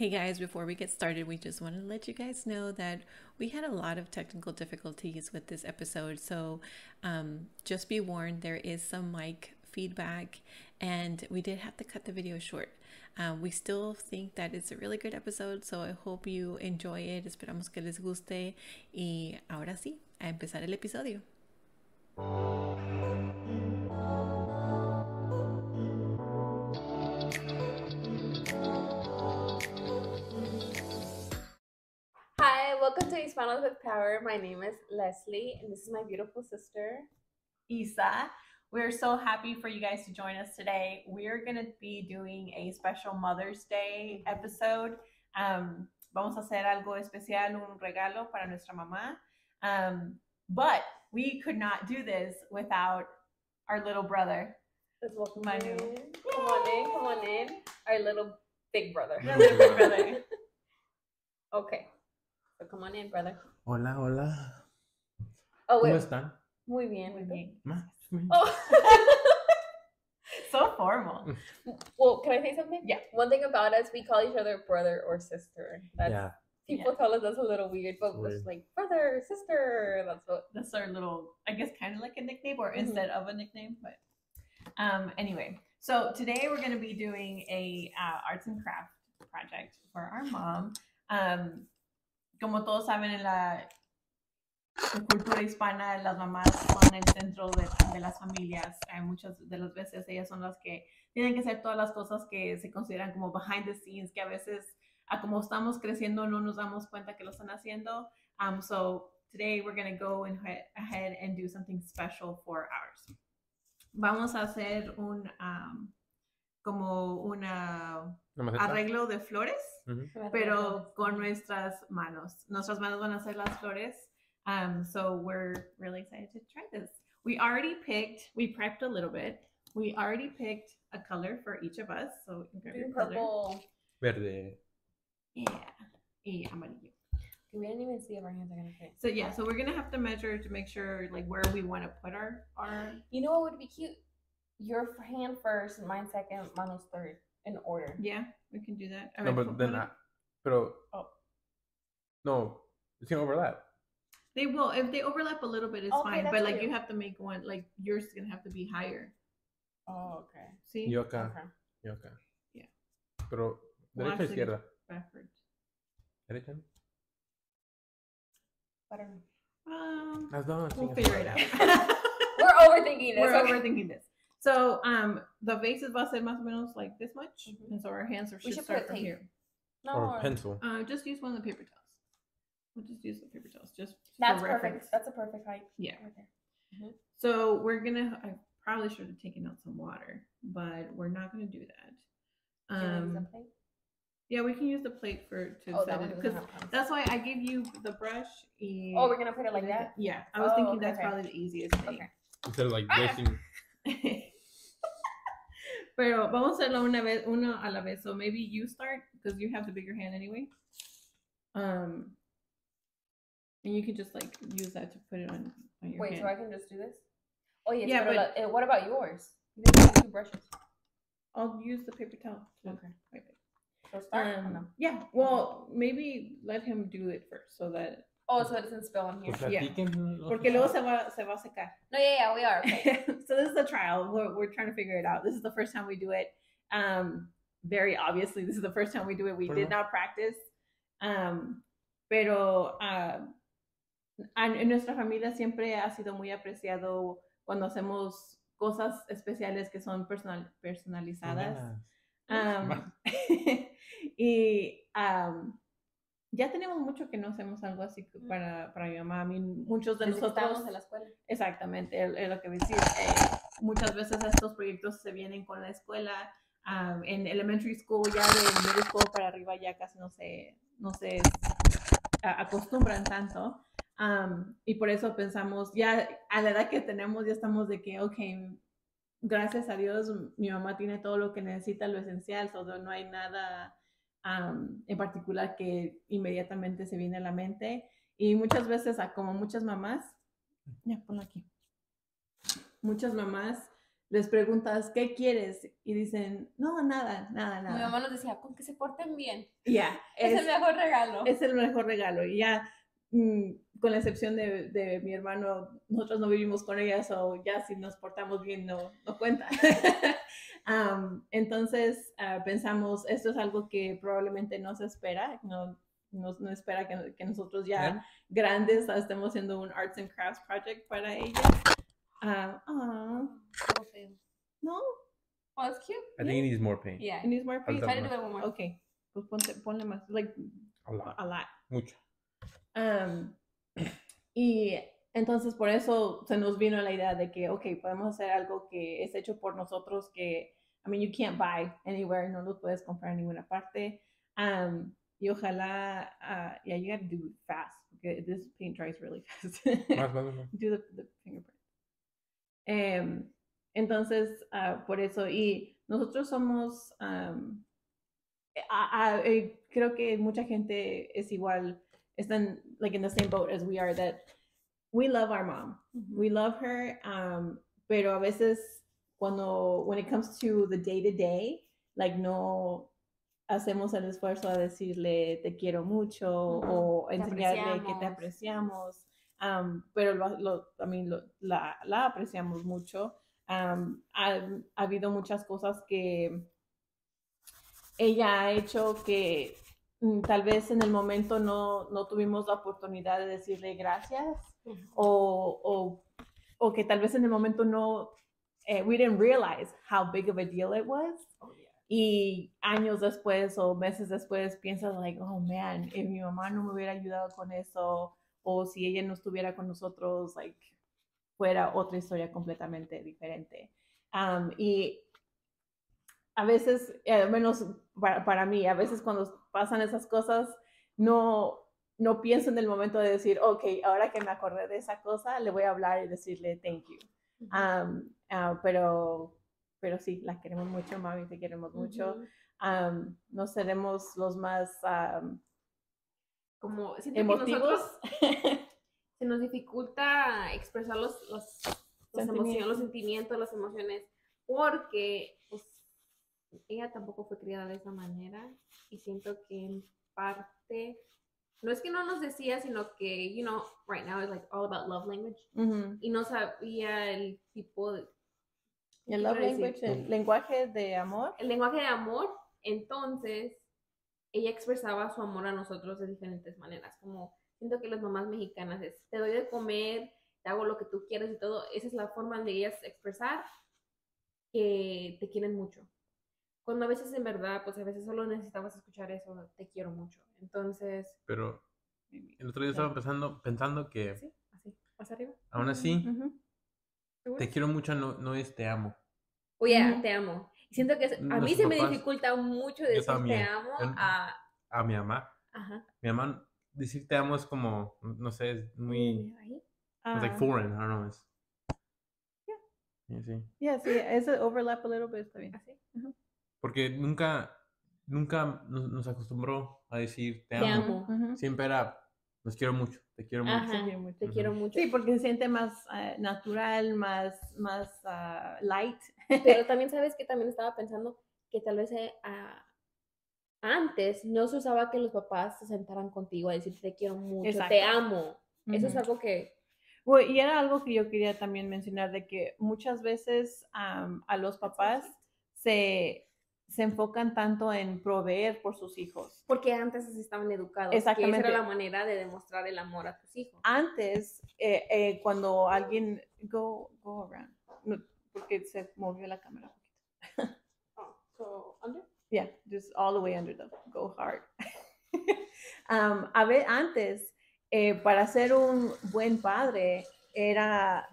Hey guys, before we get started, we just want to let you guys know that we had a lot of technical difficulties with this episode. So um, just be warned, there is some mic feedback and we did have to cut the video short. Um, we still think that it's a really good episode, so I hope you enjoy it. Esperamos que les guste. Y ahora sí, a empezar el episodio. Welcome to Hispanos with Power. My name is Leslie, and this is my beautiful sister. Isa. We're so happy for you guys to join us today. We're going to be doing a special Mother's Day episode. Um, vamos a hacer algo especial, un regalo para nuestra mamá. Um, but we could not do this without our little brother. Let's welcome Manu. in. Come on in, come on in. Our little big brother. Our little big brother. okay. So come on in, brother. Hola, hola. Oh, ¿Cómo wait. están? Muy bien. Muy bien. Más o menos. Oh. So formal. well, can I say something? Yeah. One thing about us, we call each other brother or sister. That's Yeah. people tell us that's a little weird, but Weird. it's like brother, sister. That's what. That's our little, I guess, kind of like a nickname or Mhm. instead of a nickname. But um, anyway, so today we're going to be doing a uh, arts and craft project for our mom. Um, como todos saben, en la cultura hispana, las mamás son el centro de, las familias. Hay muchas de las veces ellas son las que tienen que hacer todas las cosas que se consideran como behind the scenes, que a veces, a como estamos creciendo, no nos damos cuenta que lo están haciendo. Um, so today we're going to go ahead and do something special for ours. Vamos a hacer un, um, como una ¿No arreglo de flores Ujú. pero con nuestras manos. Nuestras manos van a hacer las flores. Um, so we're really excited to try this. We already picked, we prepped a little bit. We already picked a color for each of us. So you can grab your Green, color. purple. Verde. Yeah. Y amarillo. We didn't even see if our hands are gonna fit. So yeah, so we're gonna have to measure to make sure like where we want to put our our You know what would be cute? Your hand first, mine second, Manu's third, in order. yeah, we can do that. A No, ver, but then I, pero. Oh. No, it's gonna overlap. They will if they overlap a little bit, it's Okay, fine. But like cute. you have to make one like yours is gonna have to be higher. Oh, okay. See, Yo acá. Okay. Yo acá. Yeah. Pero, ¿derecha o actually- izquierda? backwards. ¿Derecha? I don't know. Um, Las dos. We'll figure it out. We're overthinking this. We're okay. overthinking this. So, um, the bases va a ser más o menos like this much, Mhm. and so our hands are We should should start put from tape. here. No, Or pencil. Uh, just use one of the paper towels. We'll just use the paper towels, just that's for perfect. reference. That's a perfect height. Yeah. Right there. So we're gonna. I probably should have taken out some water, but we're not gonna do that. Do you Um, a plate? yeah, we can use the plate for to Oh, set it doesn't because that's why I gave you the brush. y- Oh, we're gonna put it like that. Yeah, I was Oh, thinking okay, that's okay. probably the easiest thing. Okay. Instead of like Ah! placing. Pero vamos a hacerlo una vez, uno a la vez. So maybe you start because you have the bigger hand anyway. Um, and you can just like use that to put it on on your Wait, hand. so I can just do this? Oh yes. Yeah, but, but- uh, what about yours? You two brushes. I'll use the paper towel. to Okay. wipe it. So start. Um, no? yeah. Well, maybe let him do it first so that Oh, so it doesn't spill on here. Pues Yeah. porque luego se va se va a secar. No, yeah, yeah, we are. Okay. so this is a trial. We're, we're trying to figure it out. This is the first time we do it. Um, very obviously, this is the first time we do it. We did not practice. Um, pero uh, en en nuestra familia siempre ha sido muy apreciado cuando hacemos cosas especiales que son personal, personalizadas. Um, y um, ya tenemos mucho que no hacemos algo así que para, para mi mamá. A mí, muchos de Desde nosotros. en la escuela. Exactamente, es, lo que voy a decir. Eh, muchas veces estos proyectos se vienen con la escuela. um, en elementary school, ya de middle school para arriba, ya casi no se, no se a- acostumbran tanto. Um, y por eso pensamos, ya a la edad que tenemos, ya estamos de que, ok, gracias a Dios, mi mamá tiene todo lo que necesita, lo esencial, todo, no hay nada um, en particular que inmediatamente se viene a la mente. Y muchas veces, a- como muchas mamás, ya ponlo aquí. Muchas mamás les preguntas, ¿qué quieres? Y dicen, no, nada, nada, Mi nada. mamá nos decía, con que se porten bien. Ya, Es, el mejor regalo. es el mejor regalo. Y ya, mm, con la excepción de, de mi hermano, nosotros no vivimos con ella, o ya si nos portamos bien no, no cuenta. Am, entonces ah, pensamos, esto es algo que probablemente no se espera, no, no, no espera que, que nosotros ya Yeah. grandes estemos haciendo un arts and crafts project para ella. Ah, ah, feo. no, Oh, it's cute. I think it needs more paint. Yeah. it needs more paint. Try to do it one more. Okay, pues ponte, ponle más, like A lot. a lot. Mucho. Am, y entonces por eso se nos vino la idea de que, ok, podemos hacer algo que es hecho por nosotros que, I mean, you can't buy anywhere, no lo puedes comprar en ninguna parte. Am, y ojalá, uh, yeah, you gotta do it fast, porque this paint dries really fast. Más, más, más. do the, the fingerprint. Em, entonces, ah, por eso, y nosotros somos, eh, a- a- eh, creo que mucha gente es igual, están like in the same boat as we are, that we love our mom, we love her, um, pero a veces cuando, when it comes to the day to day, like no hacemos el esfuerzo a decirle te quiero mucho Ujú, o te enseñarle que te apreciamos. apreciamos, um, pero lo, lo- I mean, lo- la, la apreciamos mucho. Um, ha, ha habido muchas cosas que ella ha hecho que mm, tal vez en el momento no, no tuvimos la oportunidad de decirle gracias O, o, o que tal vez en el momento no, eh, we didn't realize how big of a deal it was. Oh, yeah. Y años después o meses después piensas, like, oh man, if mi mamá no me hubiera ayudado con eso, o si ella no estuviera con nosotros, like, fuera otra historia completamente diferente. Um, y a veces, eh, al menos para, para mí, a veces cuando pasan esas cosas, no, no pienso en el momento de decir, ok, ahora que me acordé de esa cosa, le voy a hablar y decirle thank you. Um, ah, pero, pero sí, la queremos mucho, mami, te queremos mucho. Um, no seremos los más um, Como que emotivos. se nos dificulta expresar los, los, las emociones, los sentimientos, las emociones, porque pues, ella tampoco fue criada de esa manera y siento que en parte, no es que no nos decía, sino que, you know, right now it's like all about love language y no sabía el tipo de, el ¿qué love decir? language, el lenguaje de amor. el lenguaje de amor, entonces ella expresaba su amor a nosotros de diferentes maneras, como siento que las mamás mexicanas es, te doy de comer, te hago lo que tú quieras y todo, esa es la forma de ellas expresar que te quieren mucho. Cuando a veces en verdad, pues a veces solo necesitabas escuchar eso, te quiero mucho. Entonces, Pero el otro día estaba pensando, pensando que así, así, más arriba. aún así, Ujú. ¿Seguro? te quiero mucho no, no es te amo. Oye, Ujú. te amo. Siento que es- a mí se me papás- dificulta mucho decir te también. amo En- a... A mi mamá. Ajá. Mi mamá, decir te amo es como, no sé, es muy, Ahí. it's like Ah, foreign, I don't know. Es, sí, sí. yeah, sí, ese overlap a little bit está bien. Así. Porque nunca, nunca nos, nos acostumbró a decir te Te amo. Siempre era, los quiero mucho, te quiero mucho. Ajá, quiere mucho. te quiero mucho. Sí, porque se siente más eh, natural, más, más ah, light. Pero también sabes que también estaba pensando que tal vez eh, ah, antes no se usaba que los papás se sentaran contigo a decir te quiero mucho, Exacto. te amo. Eso es algo que Bueno, y era algo que yo quería también mencionar, de que muchas veces a los papás se, se enfocan tanto en proveer por sus hijos. porque antes así estaban educados, que Exactamente. esa era la manera de demostrar el amor a tus hijos. Antes, eh, eh, cuando alguien, go, go around, No, porque se movió la cámara un poquito. Yeah, just all the way under the go hard. um, a ver, antes, eh, para ser un buen padre, era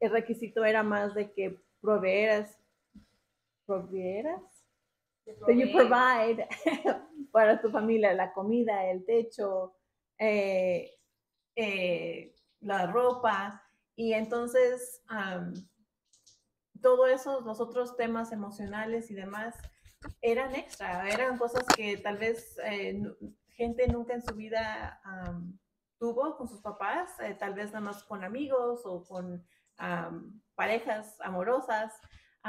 el requisito era más de que proveeras, proveeras, that you provide para tu familia la comida, el techo, eh, eh, la ropa, y entonces um, todo eso, los otros temas emocionales y demás, eran extra, eran cosas que tal vez eh, gente nunca en su vida am, tuvo con sus papás, eh, tal vez nada más con amigos o con am, parejas amorosas.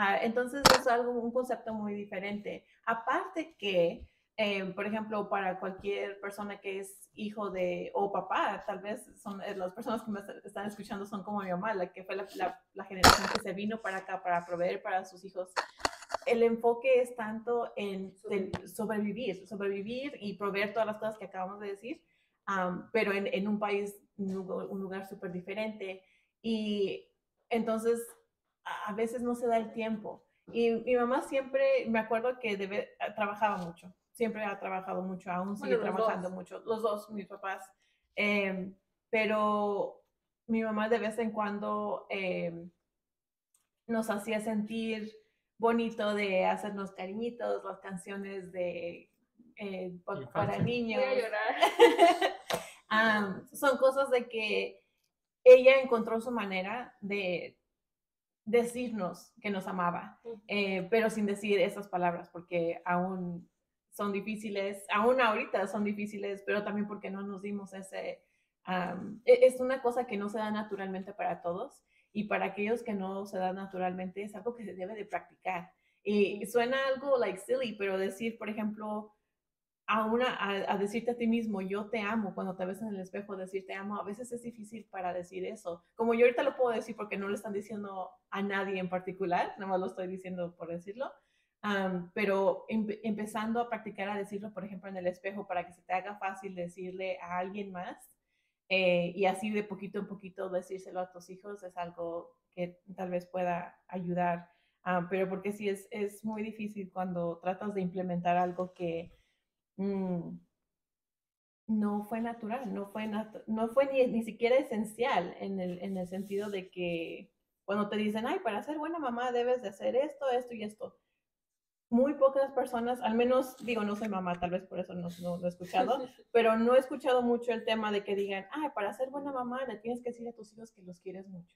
Ah, entonces es algo, un concepto muy diferente. Aparte que, eh, por ejemplo, para cualquier persona que es hijo de o papá, tal vez son eh, las personas que me están escuchando son como mi mamá, la que fue la, la, generación que se vino para acá para proveer para sus hijos. El enfoque es tanto en sobrevivir, sobrevivir y proveer todas las cosas que acabamos de decir, pero en, en, un país, un lugar súper diferente. Y entonces a veces no se da el tiempo. Y mi mamá siempre, me acuerdo que debe, trabajaba mucho, siempre ha trabajado mucho, aún sigue trabajando mucho, los dos, mis papás. Em, pero mi mamá de vez en cuando em, nos hacía sentir bonito de hacernos cariñitos, las canciones de eh, para niños. son cosas de que ella encontró su manera de decirnos que nos amaba, eh, pero sin decir esas palabras, porque aún son difíciles, aún ahorita son difíciles, pero también porque no nos dimos ese... E, es una cosa que no se da naturalmente para todos y para aquellos que no se da naturalmente es algo que se debe de practicar. Y suena algo like silly, pero decir, por ejemplo, a, una, a, decirte a ti mismo, yo te amo, cuando te ves en el espejo, decir te amo, a veces es difícil para decir eso. Como yo ahorita lo puedo decir porque no lo están diciendo a nadie en particular, nada más lo estoy diciendo por decirlo, pero empezando a practicar a decirlo, por ejemplo, en el espejo, para que se te haga fácil decirle a alguien más eh, y así de poquito en poquito decírselo a tus hijos es algo que tal vez pueda ayudar. pero porque sí es, es muy difícil cuando tratas de implementar algo que Mm, no fue natural, no fue, no fue ni, ni siquiera esencial en el, en el sentido de que cuando te dicen, ay, para ser buena mamá debes de hacer esto, esto y esto. Muy pocas personas, al menos digo, no soy mamá, tal vez por eso no, no lo he escuchado, pero no he escuchado mucho el tema de que digan, ay, para ser buena mamá le tienes que decir a tus hijos que los quieres mucho.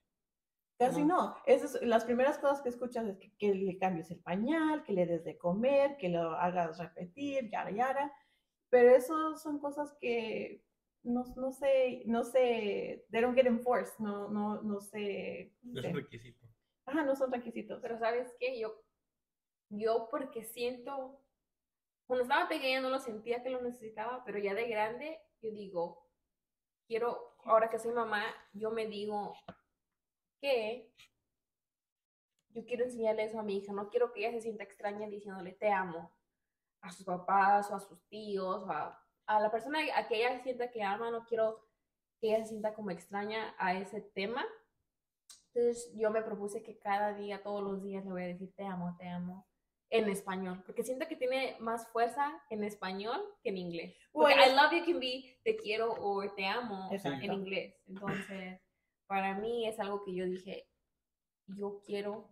Casi no. Esas, las primeras cosas que escuchas es que, le cambies el pañal, que le des de comer, que lo hagas repetir, yara, yara. Pero eso son cosas que no, no sé, no sé, they don't get enforced, no, no, no sé. No son requisitos. Ajá, no son requisitos. Pero ¿sabes qué? Yo, yo porque siento, cuando estaba pequeña no lo sentía que lo necesitaba, pero ya de grande yo digo, quiero, ahora que soy mamá, yo me digo, que yo quiero enseñarle eso a mi hija, no quiero que ella se sienta extraña diciéndole te amo a sus papás o a sus tíos o a, la persona a que ella sienta que ama, no quiero que ella se sienta como extraña a ese tema. Entonces yo me propuse que cada día, todos los días le voy a decir te amo, te amo en español, porque siento que tiene más fuerza en español que en inglés. Porque I love you can be te quiero o te amo en inglés. Entonces, para mí es algo que yo dije, yo quiero.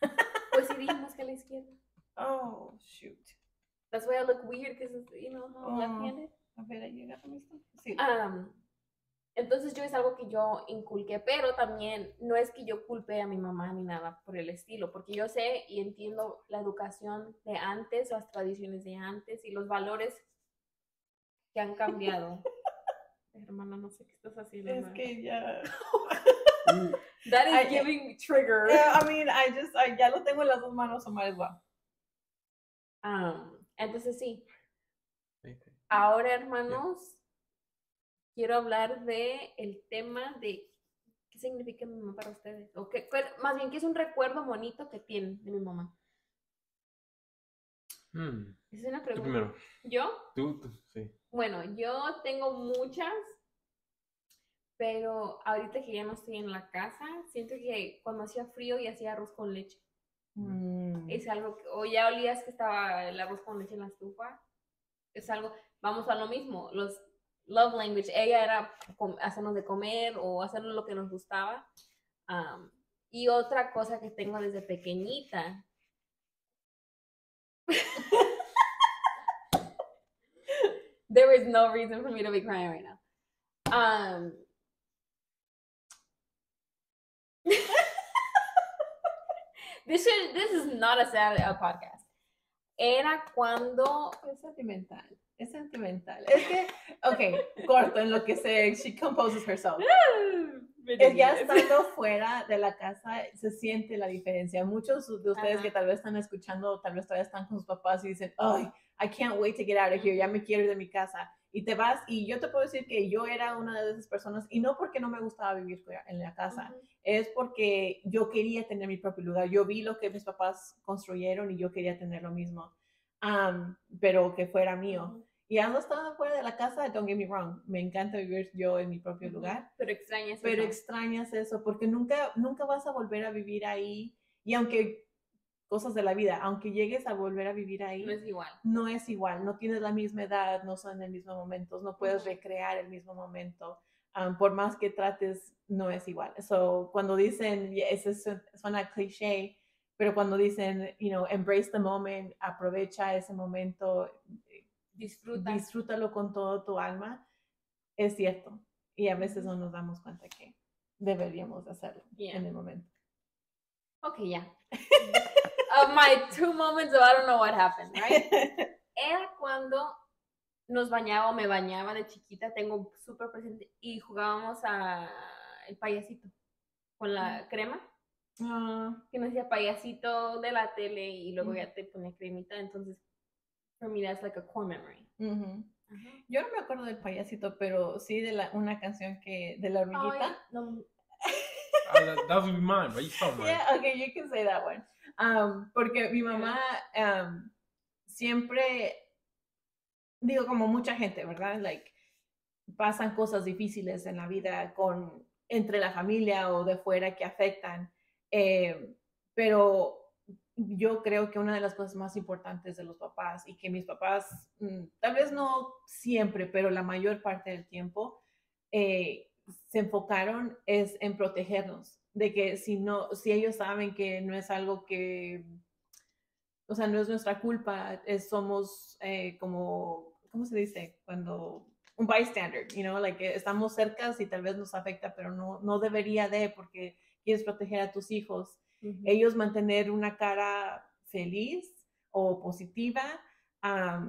Pues si dijimos que a la izquierda. Oh, shoot. That's why I look weird, because, you know, oh, left-handed. A ver, ahí Sí. Um, entonces yo es algo que yo inculqué, pero también no es que yo culpe a mi mamá ni nada por el estilo, porque yo sé y entiendo la educación de antes, las tradiciones de antes y los valores que han cambiado. Hermana, no sé qué estás haciendo. Es que ya. That is giving trigger. I mean, I just, ya lo tengo en las dos manos, o well. Um, entonces sí. Ahora, hermanos, quiero hablar de el tema de qué significa mi mamá para ustedes. O qué, más bien, qué es un recuerdo bonito que tienen de mi mamá. Hmm. Es una pregunta. ¿Yo? Tú, sí. Bueno, yo tengo muchas, pero ahorita que ya no estoy en la casa, siento que cuando hacía frío y hacía arroz con leche. Mm. Es algo que, o ya olías que estaba el arroz con leche en la estufa. Es algo, vamos a lo mismo, los love language, ella era hacernos de comer o hacernos lo que nos gustaba. y otra cosa que tengo desde pequeñita there is no reason for me to be crying right now. Um, this should this is not a sad podcast. era cuando... Es sentimental, es sentimental. Es que, ok, corto en lo que se, she composes herself. Es ya estando fuera de la casa se siente la diferencia. Muchos de ustedes Ajá. que tal vez están escuchando, tal vez todavía están con sus papás y dicen, ay, I can't wait to get out of here, ya me quiero ir de mi casa. Y te vas, y yo te puedo decir que yo era una de esas personas, y no porque no me gustaba vivir en la casa, Ujú. es porque yo quería tener mi propio lugar. Yo vi lo que mis papás construyeron y yo quería tener lo mismo, Am, pero que fuera mío. Ujú. Y ando estando fuera de la casa, don't get me wrong, me encanta vivir yo en mi propio Ujú. lugar, Pero extrañas pero eso. extrañas eso porque nunca, nunca vas a volver a vivir ahí. Y aunque cosas de la vida, aunque llegues a volver a vivir ahí, No es igual. no es igual, no tienes la misma edad, no son el mismo momento, no puedes recrear el mismo momento. um, por más que trates, no es igual. So, cuando dicen, y eso su- suena cliché, pero cuando dicen, you know, embrace the moment, aprovecha ese momento, Disfruta. disfrútalo con todo tu alma, es cierto. Y a veces no nos damos cuenta que deberíamos hacerlo Yeah. en el momento. Ok, ya. Of my two moments of I don't know what happened, right? Era cuando nos bañaba o me bañaba de chiquita, tengo súper presente, y jugábamos a el payasito con la crema, Ah, que nos decía payasito de la tele y luego ya te ponía cremita, entonces, for me that's like a core memory. Yo no me acuerdo del payasito, pero sí de la, una canción que de la hormiguita. No, Ah, that, that was mine, but you saw mine. Yeah, okay, you can say that one. Um, porque mi mamá um, siempre, digo como mucha gente, ¿verdad? Like, pasan cosas difíciles en la vida con entre la familia o de fuera que afectan. eh, pero yo creo que una de las cosas más importantes de los papás y que mis papás, mm, tal vez no siempre, pero la mayor parte del tiempo, eh, se enfocaron es en protegernos, de que si no, si ellos saben que no es algo que, o sea, no es nuestra culpa, es, somos eh, como, ¿cómo se dice? Cuando un bystander, you know, like que estamos cerca y tal vez nos afecta, pero no, no debería de porque quieres proteger a tus hijos. Ellos mantener una cara feliz o positiva, ah,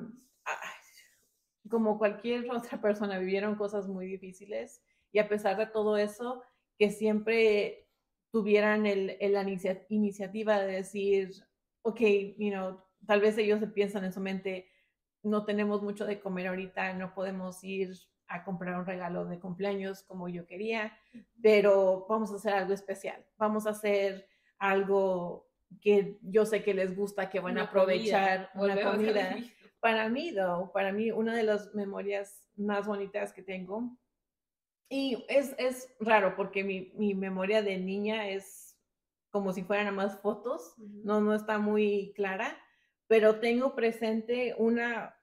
como cualquier otra persona, vivieron cosas muy difíciles y a pesar de todo eso, que siempre tuvieran el, el- la inicia- iniciativa de decir, ok, you know, tal vez ellos se piensan en su mente, no tenemos mucho de comer ahorita, no podemos ir a comprar un regalo de cumpleaños como yo quería, pero vamos a hacer algo especial, vamos a hacer algo que yo sé que les gusta, que van a Una comida. aprovechar una Volvemos comida. Para mí, though, para mí, una de las memorias más bonitas que tengo, y es, es raro porque mi, mi memoria de niña es como si fueran nada más fotos, no, no está muy clara, pero tengo presente una,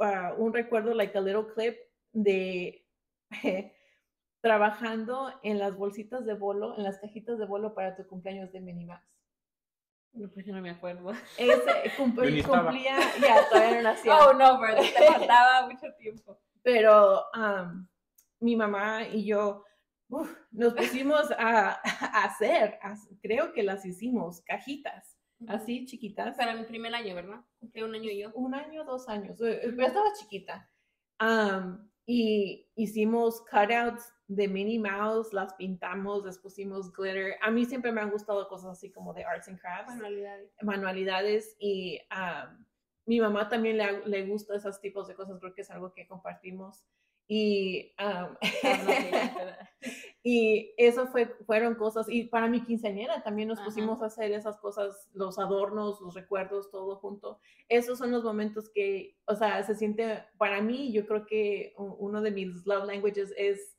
ah, un recuerdo, like a little clip de trabajando en las bolsitas de bolo, en las cajitas de bolo para tu cumpleaños de Mouse. No, pues yo no me acuerdo. Ese cumpl- cumplía, ya, todavía no nacía. Oh, no, pero te faltaba mucho tiempo. pero am, mi mamá y yo uf, nos pusimos a, a hacer, a- creo que las hicimos, cajitas, así chiquitas. Para mi primer año, ¿verdad? Cumplí un año yo. Un año, dos años, eh, pero estaba chiquita. Am, y hicimos cutouts de Minnie Mouse, las pintamos, les pusimos glitter. A mí siempre me han gustado cosas así como de arts and crafts Manualidades. manualidades y am, mi mamá también le, le gusta esos tipos de cosas, creo que es algo que compartimos. Y, am, y eso fue, fueron cosas, y para mi quinceañera también nos Ajá. pusimos a hacer esas cosas, los adornos, los recuerdos, todo junto. Esos son los momentos que, o sea, se siente, para mí, yo creo que uno de mis love languages es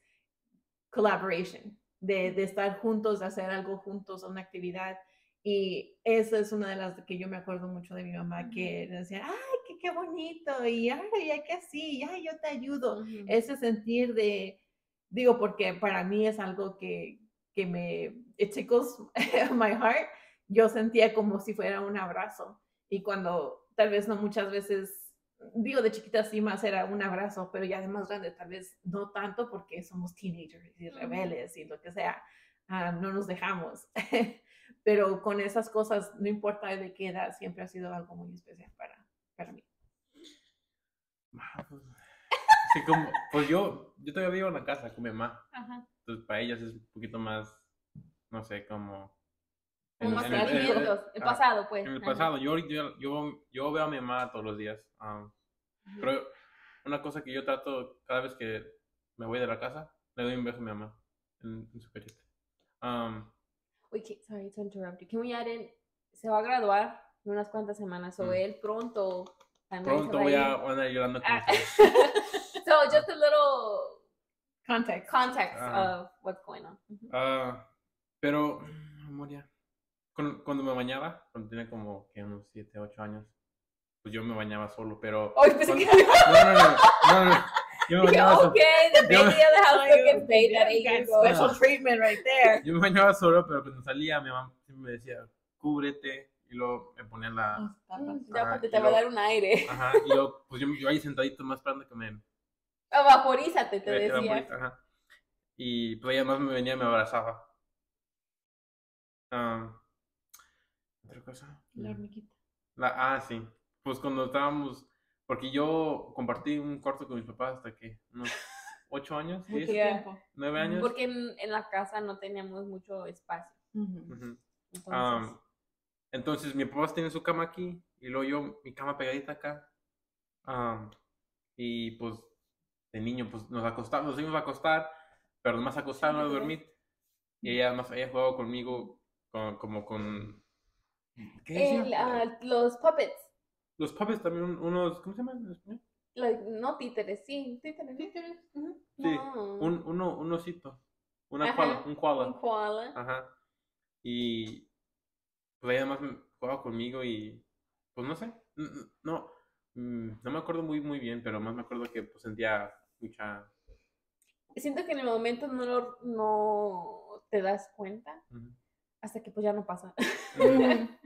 collaboration, de, de estar juntos, de hacer algo juntos, una actividad. Y esa es una de las que yo me acuerdo mucho de mi mamá, que decía, ay, qué, bonito, y ay, ya que así, ay, yo te ayudo. Ujú. Ese sentir de, digo, porque para mí es algo que, que me, it tickles my heart, yo sentía como si fuera un abrazo. Y cuando tal vez no muchas veces, digo, de chiquita sí más era un abrazo, pero ya de más grande tal vez no tanto porque somos teenagers y rebeldes y lo que sea, ah, no nos dejamos. pero con esas cosas, no importa de qué edad, siempre ha sido algo muy especial para, para mí. Ah, pues, como, pues yo, yo todavía vivo en la casa con mi mamá. Ajá. Entonces, para ellas es un poquito más, no sé, como... Como en- más en el- en el- sentimientos. El ah, pasado, pues. En el pasado, yo, yo, yo, yo veo a mi mamá todos los días. Ujú. pero una cosa que yo trato cada vez que me voy de la casa, le doy un beso a mi mamá en, en su carita. Um, Wait, ca- sorry to interrupt you. Can we add in? Se va a graduar en unas cuantas semanas, o Mm. él pronto también pronto voy a ir. andar llorando con Ah, ustedes. so just a little Context. context Ajá. of what's going on. Ah, pero, mm, memoria. Cuando, cuando me bañaba, cuando tenía como que unos 7, 8 años, pues yo me bañaba solo, pero... Oh, que No, no, no, no, no. Yo me bañaba solo. okay, the Yo- baby of the house took gets paid at eight got years old. Special treatment right there. Yo me bañaba solo, pero cuando salía mi mamá siempre me decía, cúbrete, y luego me ponía la... Ya porque te va a dar un aire. Ajá, y yo, pues yo, yo ahí sentadito más esperando que me... Ah, Vaporízate, te me- decía. Ajá. Y pues ella más me venía y me abrazaba. Ah, ¿Otra cosa? La hormiguita. La, ah, sí. Pues cuando estábamos, porque yo compartí un cuarto con mis papás hasta que unos ocho años, Mucho tiempo. nueve años. Porque en, en la casa no teníamos mucho espacio. Ujú. Entonces, Am, entonces mi papá tiene su cama aquí y luego yo mi cama pegadita acá. Am, y pues de niño pues nos acostamos, nos íbamos a acostar, pero nomás acostar, no a dormir. Y ella más ella jugaba conmigo con- como con ¿qué el, ah, los puppets. Los puppets también un- unos ¿cómo se llaman en español? like, no títeres, sí, títeres. ¿no? Sí, No. un, uno, un osito, una Ajá, koala, un koala. Un koala. Ajá. Y pues ella más jugaba conmigo y pues no sé, no, mm, no me acuerdo muy muy bien, pero más me acuerdo que pues sentía mucha... Siento que en el momento no, lo- no te das cuenta hasta que pues ya no pasa.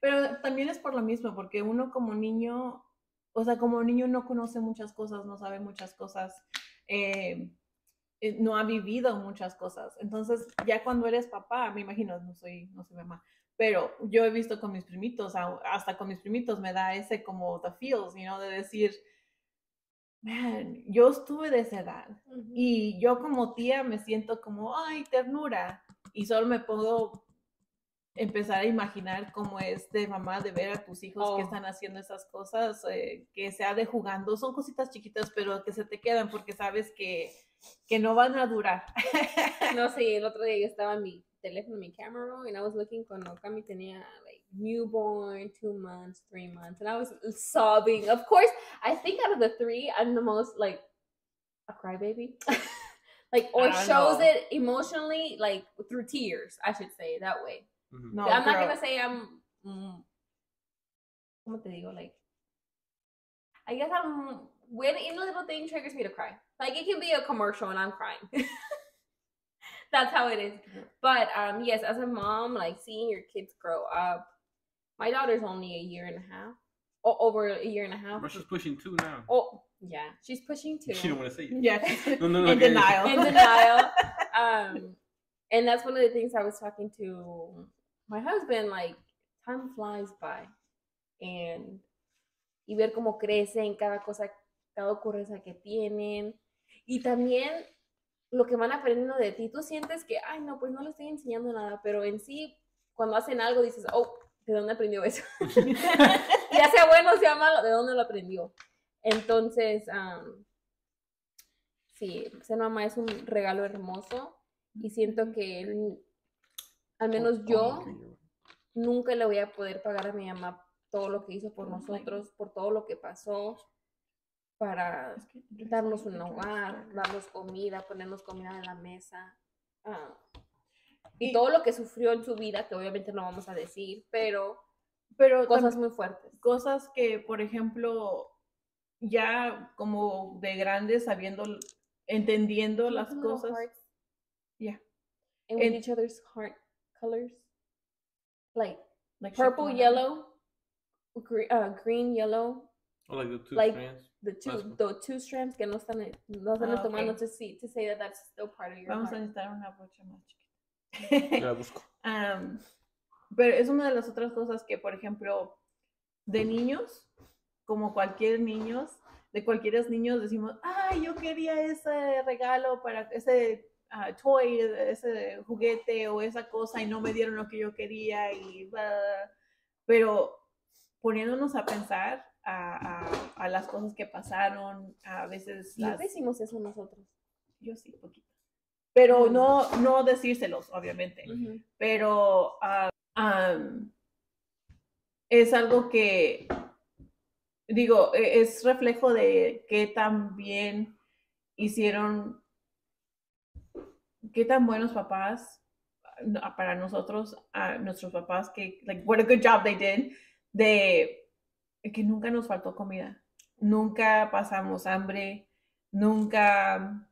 Pero también es por lo mismo, porque uno como niño, o sea, como niño no conoce muchas cosas, no sabe muchas cosas, eh, eh, no ha vivido muchas cosas. Entonces, ya cuando eres papá, me imagino, no soy, no soy mamá, pero yo he visto con mis primitos, hasta con mis primitos me da ese como the feels, you know, de decir, man, yo estuve de esa edad. Y yo como tía me siento como, ay, ternura. Y solo me puedo empezar a imaginar cómo es de mamá de ver a tus hijos que Oh. están haciendo esas cosas, eh, que sea de jugando. Son cositas chiquitas, pero que se te quedan porque sabes que, que no van a durar. No sé, el otro día yo estaba en mi teléfono, mi camera roll, and I was looking cuando Cami tenía like newborn, two months, three months, and I was sobbing. Of course, I think out of the three, I'm the most like a crybaby. like or shows know. it emotionally like through tears, I should say that way. ujú. No, I'm not girl. gonna say I'm mm, ¿cómo te digo? Like I guess I'm when any little thing triggers me to cry. Like it can be a commercial and I'm crying. That's how it is. But um yes, as a mom, like seeing your kids grow up. My daughter's only a year and a half. O over a year and a half. But she's pushing two now. Oh yeah, she's pushing two. She don't want to say it. Yeah. No, no, no, In okay. denial. in denial. Um, and that's one of the things I was talking to my husband. Like, time flies by, and y ver cómo crecen cada cosa, cada ocurrencia que tienen, y también lo que van aprendiendo de ti. Tú sientes que, ay, no, pues no le estoy enseñando nada, pero en sí, cuando hacen algo, dices, oh, ¿de dónde aprendió eso? ya sea bueno o sea malo, ¿de dónde lo aprendió? Entonces, am, sí, ser mamá es un regalo hermoso y siento que él- al menos yo nunca le voy a poder pagar a mi mamá todo lo que hizo por nosotros, por todo lo que pasó, para darnos un hogar, darnos comida, ponernos comida en la mesa. ah, y Y- todo lo que sufrió en su vida, que obviamente no vamos a decir, pero Pero cosas muy fuertes. cosas que, por ejemplo, ya como de grandes, sabiendo, entendiendo las cosas. Yeah. And with And- each other's heart colors. Like like purple, chocolate. yellow, uh, green, yellow, Oh, like the two Like- strands. the two the two strands que no están no están Ah, tomando ok. to see to say that that's still part of your Vamos a heart. necesitar una brocha más chiquita. Ya la busco. Am, pero es una de las otras cosas que, por ejemplo, de niños, como cualquier niño, de cualquier niños decimos, ay, yo quería ese regalo para ese uh, toy, ese juguete o esa cosa y no me dieron lo que yo quería y pero poniéndonos a pensar a, a, las cosas que pasaron, a veces las... decimos eso nosotros. Yo sí, poquito. Pero no, no decírselos, obviamente. Pero um, es algo que, digo, e, es reflejo de qué tan bien hicieron, qué tan buenos papás para nosotros, a nuestros papás, que, like, what a good job they did, de que nunca nos faltó comida, nunca pasamos hambre, nunca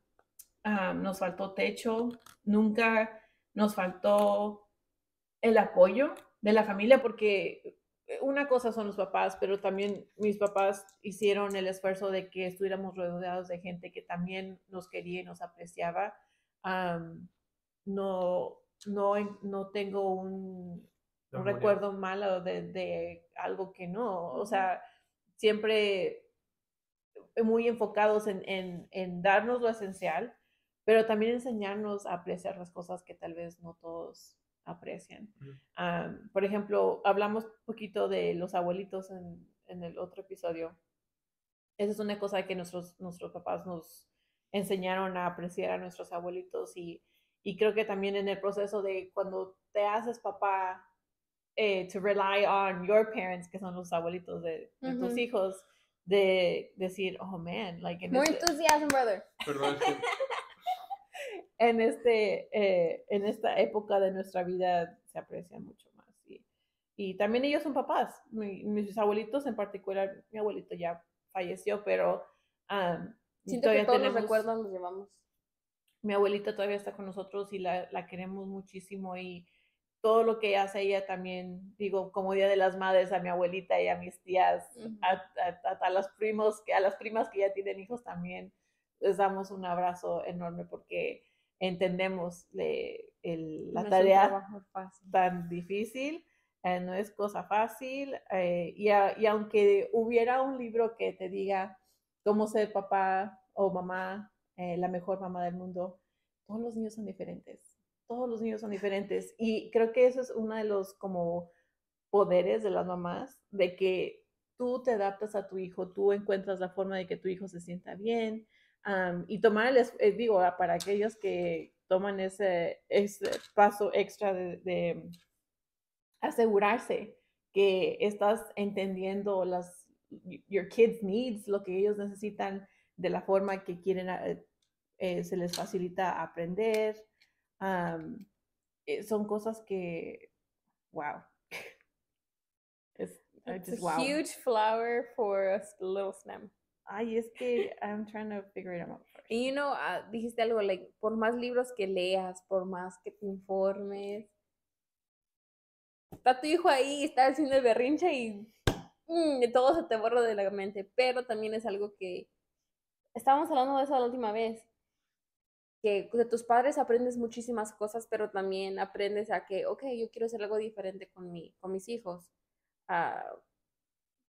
Ah, nos faltó techo, nunca nos faltó el apoyo de la familia, porque una cosa son los papás, pero también mis papás hicieron el esfuerzo de que estuviéramos rodeados de gente que también nos quería y nos apreciaba. no, no, no tengo un, recuerdo malo de, de, algo que no, o sea, siempre muy enfocados en, en, en darnos lo esencial, pero también enseñarnos a apreciar las cosas que tal vez no todos aprecian. por ejemplo, hablamos un poquito de los abuelitos en, en, el otro episodio. Esa es una cosa que nuestros, nuestros papás nos enseñaron a apreciar a nuestros abuelitos y, y creo que también en el proceso de cuando te haces papá, eh, to rely on your parents, que son los abuelitos de, tus hijos, de decir, oh man, like... More este enthusiasm, brother. Perdón, en, este, eh, en esta época de nuestra vida se aprecia mucho más. Y, y también ellos son papás. mis abuelitos en particular, mi abuelito ya falleció, pero um, Siento todavía que todos tenemos, los recuerdos los llevamos. Mi abuelita todavía está con nosotros y la, la queremos muchísimo y todo lo que hace ella también, digo, como Día de las Madres a mi abuelita y a mis tías, a, a, las primos, que a las primas que ya tienen hijos también, les damos un abrazo enorme porque entendemos el, la tarea tan difícil, eh, no es cosa fácil, eh, y, y, aunque hubiera un libro que te diga cómo ser papá o mamá, eh, la mejor mamá del mundo, todos los niños son diferentes, todos los niños son diferentes, y creo que eso es uno de los como poderes de las mamás, de que tú te adaptas a tu hijo, tú encuentras la forma de que tu hijo se sienta bien, y tomar el, eh, digo, ah, para aquellos que toman ese, ese paso extra de, asegurarse que estás entendiendo las, your kids' needs, lo que ellos necesitan de la forma que quieren, ah, eh, se les facilita aprender. Eh, son cosas que, wow. It's, a huge flower for a little stem. Ay, es que I'm trying to figure it out. Y you know, uh, dijiste algo, like, por más libros que leas, por más que te informes, está tu hijo ahí, está haciendo el berrinche y mm, todo se te borra de la mente. Pero también es algo que estábamos hablando de eso la última vez. Que de tus padres aprendes muchísimas cosas, pero también aprendes a que, ok, yo quiero hacer algo diferente con, mi, con mis hijos. Uh,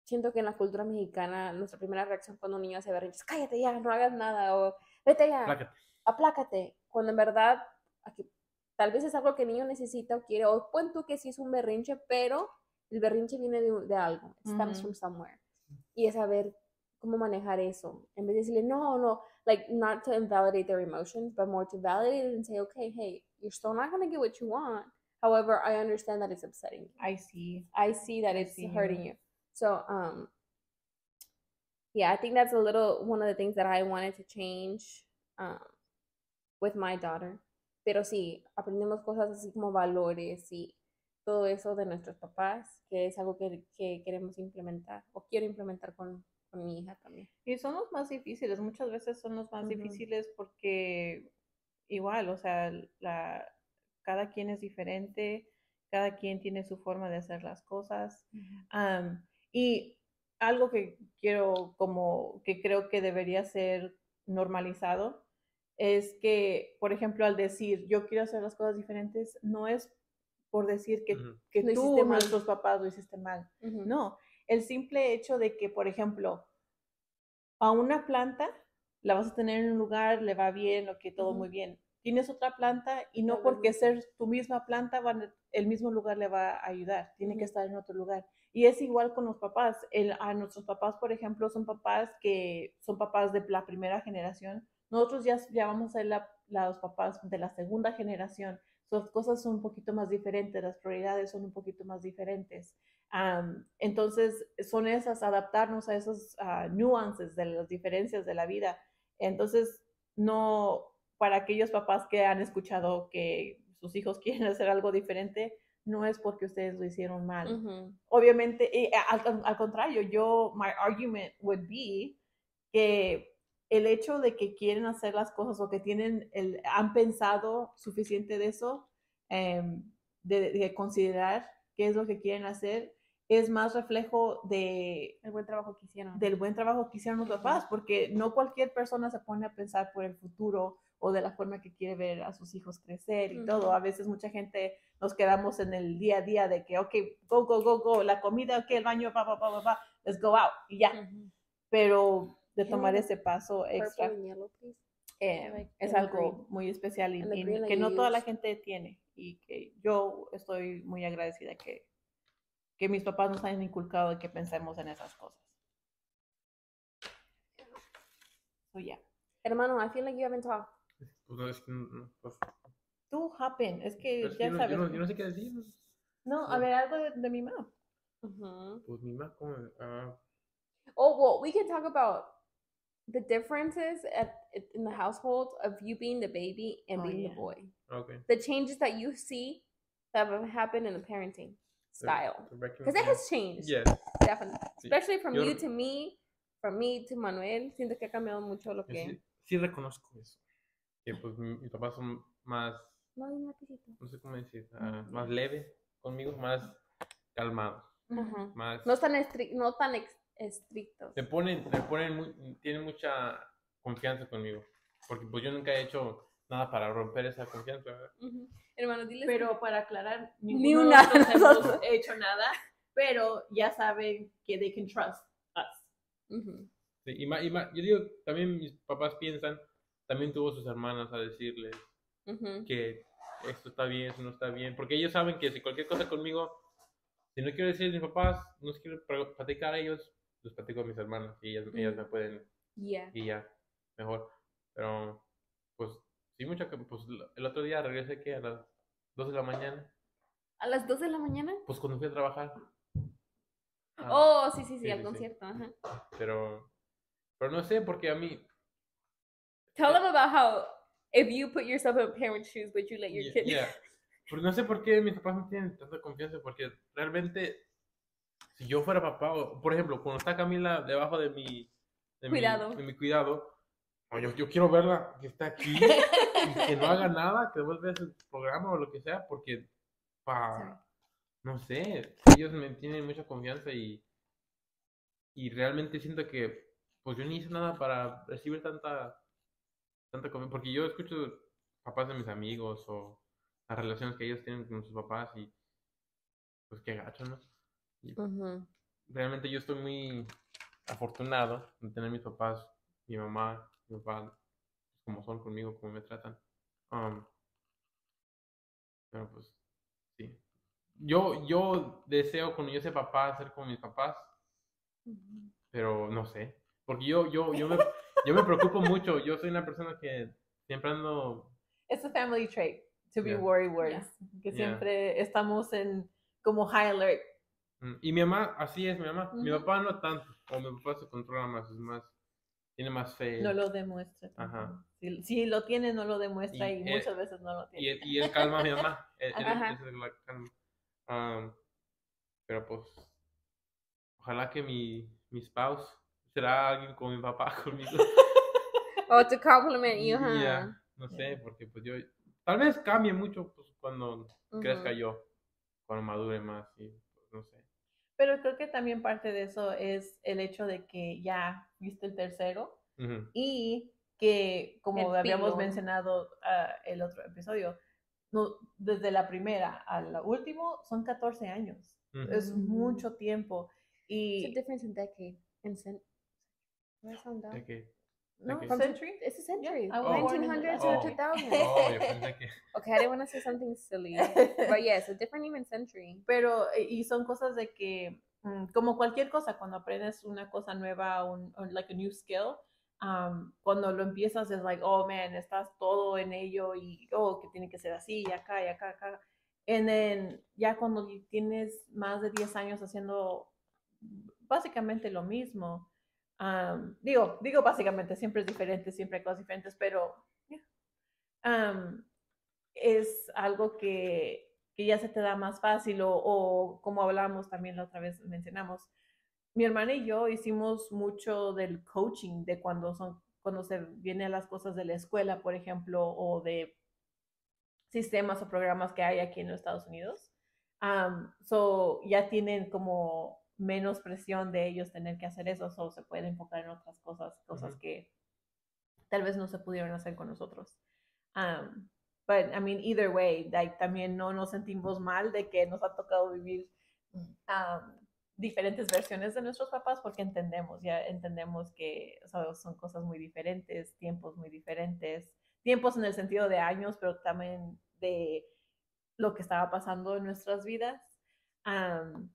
siento que en la cultura mexicana nuestra primera reacción cuando un niño hace berrinche es cállate ya, no hagas nada o vete ya, aplácate. aplácate. Cuando en verdad aquí, tal vez es algo que el niño necesita o quiere, o pon tú que sí es un berrinche, pero el berrinche viene de, de algo, it comes from somewhere. Y es saber cómo manejar eso. En vez de decirle, no, no, like not to invalidate their emotions, but more to validate it and say, okay, hey, you're still not going to get what you want. However, I understand that it's upsetting you. I see. I see that I it's see hurting you. So, um, yeah, I think that's a little one of the things that I wanted to change um, with my daughter. Pero sí, aprendemos cosas así como valores y todo eso de nuestros papás, que es algo que, que queremos implementar o quiero implementar con, con, mi hija también. Y son los más difíciles, muchas veces son los más difíciles porque igual, o sea, la, cada quien es diferente, cada quien tiene su forma de hacer las cosas. Y algo que quiero, como que creo que debería ser normalizado, es que, por ejemplo, al decir yo quiero hacer las cosas diferentes, no es por decir que, que tú o nuestros papás lo hiciste mal. No, El simple hecho de que, por ejemplo, a una planta la vas a tener en un lugar, le va bien, lo que todo muy bien. Tienes otra planta y no porque ser tu misma planta, van, el mismo lugar le va a ayudar, tiene que estar en otro lugar. Y es igual con los papás. El, a nuestros papás, por ejemplo, son papás que son papás de la primera generación. Nosotros ya, ya vamos a ser la- los papás de la segunda generación. Las cosas son un poquito más diferentes, las prioridades son un poquito más diferentes. Am, entonces, son esas, adaptarnos a esos ah, nuances de las diferencias de la vida. Entonces, no, para aquellos papás que han escuchado que sus hijos quieren hacer algo diferente, no es porque ustedes lo hicieron mal Ujú. obviamente, y al, al contrario, yo, my argument would be que el hecho de que quieren hacer las cosas o que tienen, el, han pensado suficiente de eso, em, de, de considerar qué es lo que quieren hacer, es más reflejo de, El buen trabajo que hicieron. del buen trabajo que hicieron los papás, porque no cualquier persona se pone a pensar por el futuro o de la forma que quiere ver a sus hijos crecer y todo. Ujú. A veces mucha gente nos quedamos en el día a día de que, ok, go, go, go, go, la comida, ok, el baño, pa, pa, pa, pa, let's go out, y ya. Ujú. Pero de tomar ese paso extra yellow, eh, like es algo green. muy especial y, y que no toda la gente tiene y que yo estoy muy agradecida que, que mis papás nos hayan inculcado de que pensemos en esas cosas. So, yeah. Hermano, I feel like you haven't talked. Pues, no, es que, no, pues, Tú, Happen, es que pero es que ya yo no- sabes. yo, no, yo no sé qué decir. No, a no. ver, algo de, de mi mamá. Ujú. Pues mi mamá, como, ah, Oh, well, we can talk about the differences at in the household of you being the baby and Oh, being yeah. the boy. okay. The changes that you see that have happened in the parenting The- style. Because it up, has changed. Yes. Definitely. sí. Especially from Yo- you to me, from me to Manuel. Siento que ha cambiado mucho lo que. sí, sí reconozco eso. Que pues mi- mis papás son más, No, no sé cómo decir, Ujú. más leve conmigo, más calmados, Ajá. más... No tan, estri- no tan estrictos. Le ponen, le ponen, mu- tienen mucha confianza conmigo. Porque pues yo nunca he hecho nada para romper esa confianza. ¿verdad? Ujú. Hermano, diles. Pero para aclarar, Ni una de de nosotros hemos hecho nada, pero ya saben que they can trust us. Ujú. Sí, y ma- y ma- yo digo, también mis papás piensan, también tuvo sus hermanas a decirles Ujú. que esto está bien, eso no está bien. Porque ellos saben que si cualquier cosa conmigo, si no quiero decir a mis papás, no quiero platicar a ellos, los platico a mis hermanas y ellas, ellas me pueden Yeah. guiar mejor. Pero, pues, sí, mucho que, pues, el otro día regresé que a las 2 de la mañana, ¿A las 2 de la mañana? pues cuando fui a trabajar. Ah, Oh, sí, sí, sí, sí, al sí, sí. concierto. Ajá. Pero, pero no sé, porque a mí, Tell them about how if you put yourself in parents' shoes, would you let your Yeah, kid? yeah. Pues no sé por qué mis papás no tienen tanta confianza, porque realmente, si yo fuera papá, o, por ejemplo, cuando está Camila debajo de mi, de mi- Cuidado. de mi cuidado, yo, yo quiero verla que está aquí, y que no haga nada, que vuelva a su programa o lo que sea, porque, pa, no sé, ellos me tienen mucha confianza y, y realmente siento que, pues yo ni hice nada para recibir tanta, tanta confianza, porque yo escucho papás de mis amigos o las relaciones que ellos tienen con sus papás y pues qué gacho, ¿no? Y realmente yo estoy muy afortunado de tener mis papás, mi mamá, mi papá, pues, como son conmigo, como me tratan. Um, pero pues, sí. Yo, yo deseo cuando yo sea papá ser como mis papás, pero no sé. Porque yo, yo, yo me, yo me preocupo mucho. Yo soy una persona que siempre ando It's a family trait to be Yeah. worry words, que Yeah. siempre estamos en como high alert. Mm, Y mi mamá, así es mi mamá. Mi papá no tanto. O mi papá se controla más, es más, tiene más fe. No lo demuestra. Ajá. Si, si lo tiene, no lo demuestra y, Y, eh, muchas veces no lo y, tiene. él- y él calma a mi mamá. Él, él- Ajá. él es la calma. Am, pero pues, ojalá que mi, mi spouse será alguien como mi papá conmigo. Oh, to compliment you, huh? No sé, porque pues yo, tal vez cambie mucho pues, cuando crezca yo, cuando madure más y pues, no sé. Pero creo que también parte de eso es el hecho de que ya viste el tercero y que, como El habíamos mencionado ah, el otro episodio, no, desde la primera al último son 14 años. Es Ujú. mucho tiempo. Y, It's a difference in decade. In cent- no, Okay. century? It's a century. I was born in the 1900s Oh. or 2000. Oh, yo pensé que... Okay, I didn't want to say something silly. But yes, a different even century. pero eh, y son cosas de que mm, como cualquier cosa cuando aprendes una cosa nueva un, un- like a new skill um, cuando lo empiezas es like oh man estás todo en ello y oh que tiene que ser así y acá y acá acá and then ya cuando tienes más de 10 años haciendo básicamente lo mismo um, digo digo básicamente siempre es diferente siempre hay cosas diferentes pero yeah. um, es algo que, que ya se te da más fácil o, o como hablamos también la otra vez mencionamos, mi hermana y yo hicimos mucho del coaching de cuando son cuando se vienen las cosas de la escuela, por ejemplo, o de sistemas o programas que hay aquí en los Estados Unidos. Um, so ya tienen como menos presión de ellos tener que hacer eso, o se pueden enfocar en otras cosas, cosas Ujú. que tal vez no se pudieron hacer con nosotros. Um, but I mean, either way, like, también no nos sentimos mal de que nos ha tocado vivir um, diferentes versiones de nuestros papás porque entendemos, ya entendemos que o sea, son cosas muy diferentes, tiempos muy diferentes, tiempos en el sentido de años, pero también de lo que estaba pasando en nuestras vidas. Um,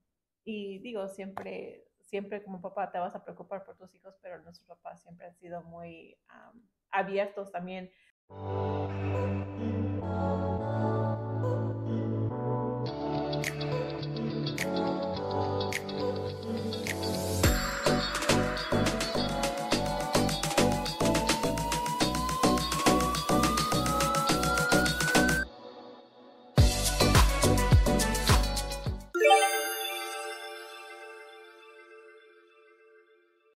y digo, siempre, siempre como papá te vas a preocupar por tus hijos, pero nuestros papás siempre han sido muy abiertos también.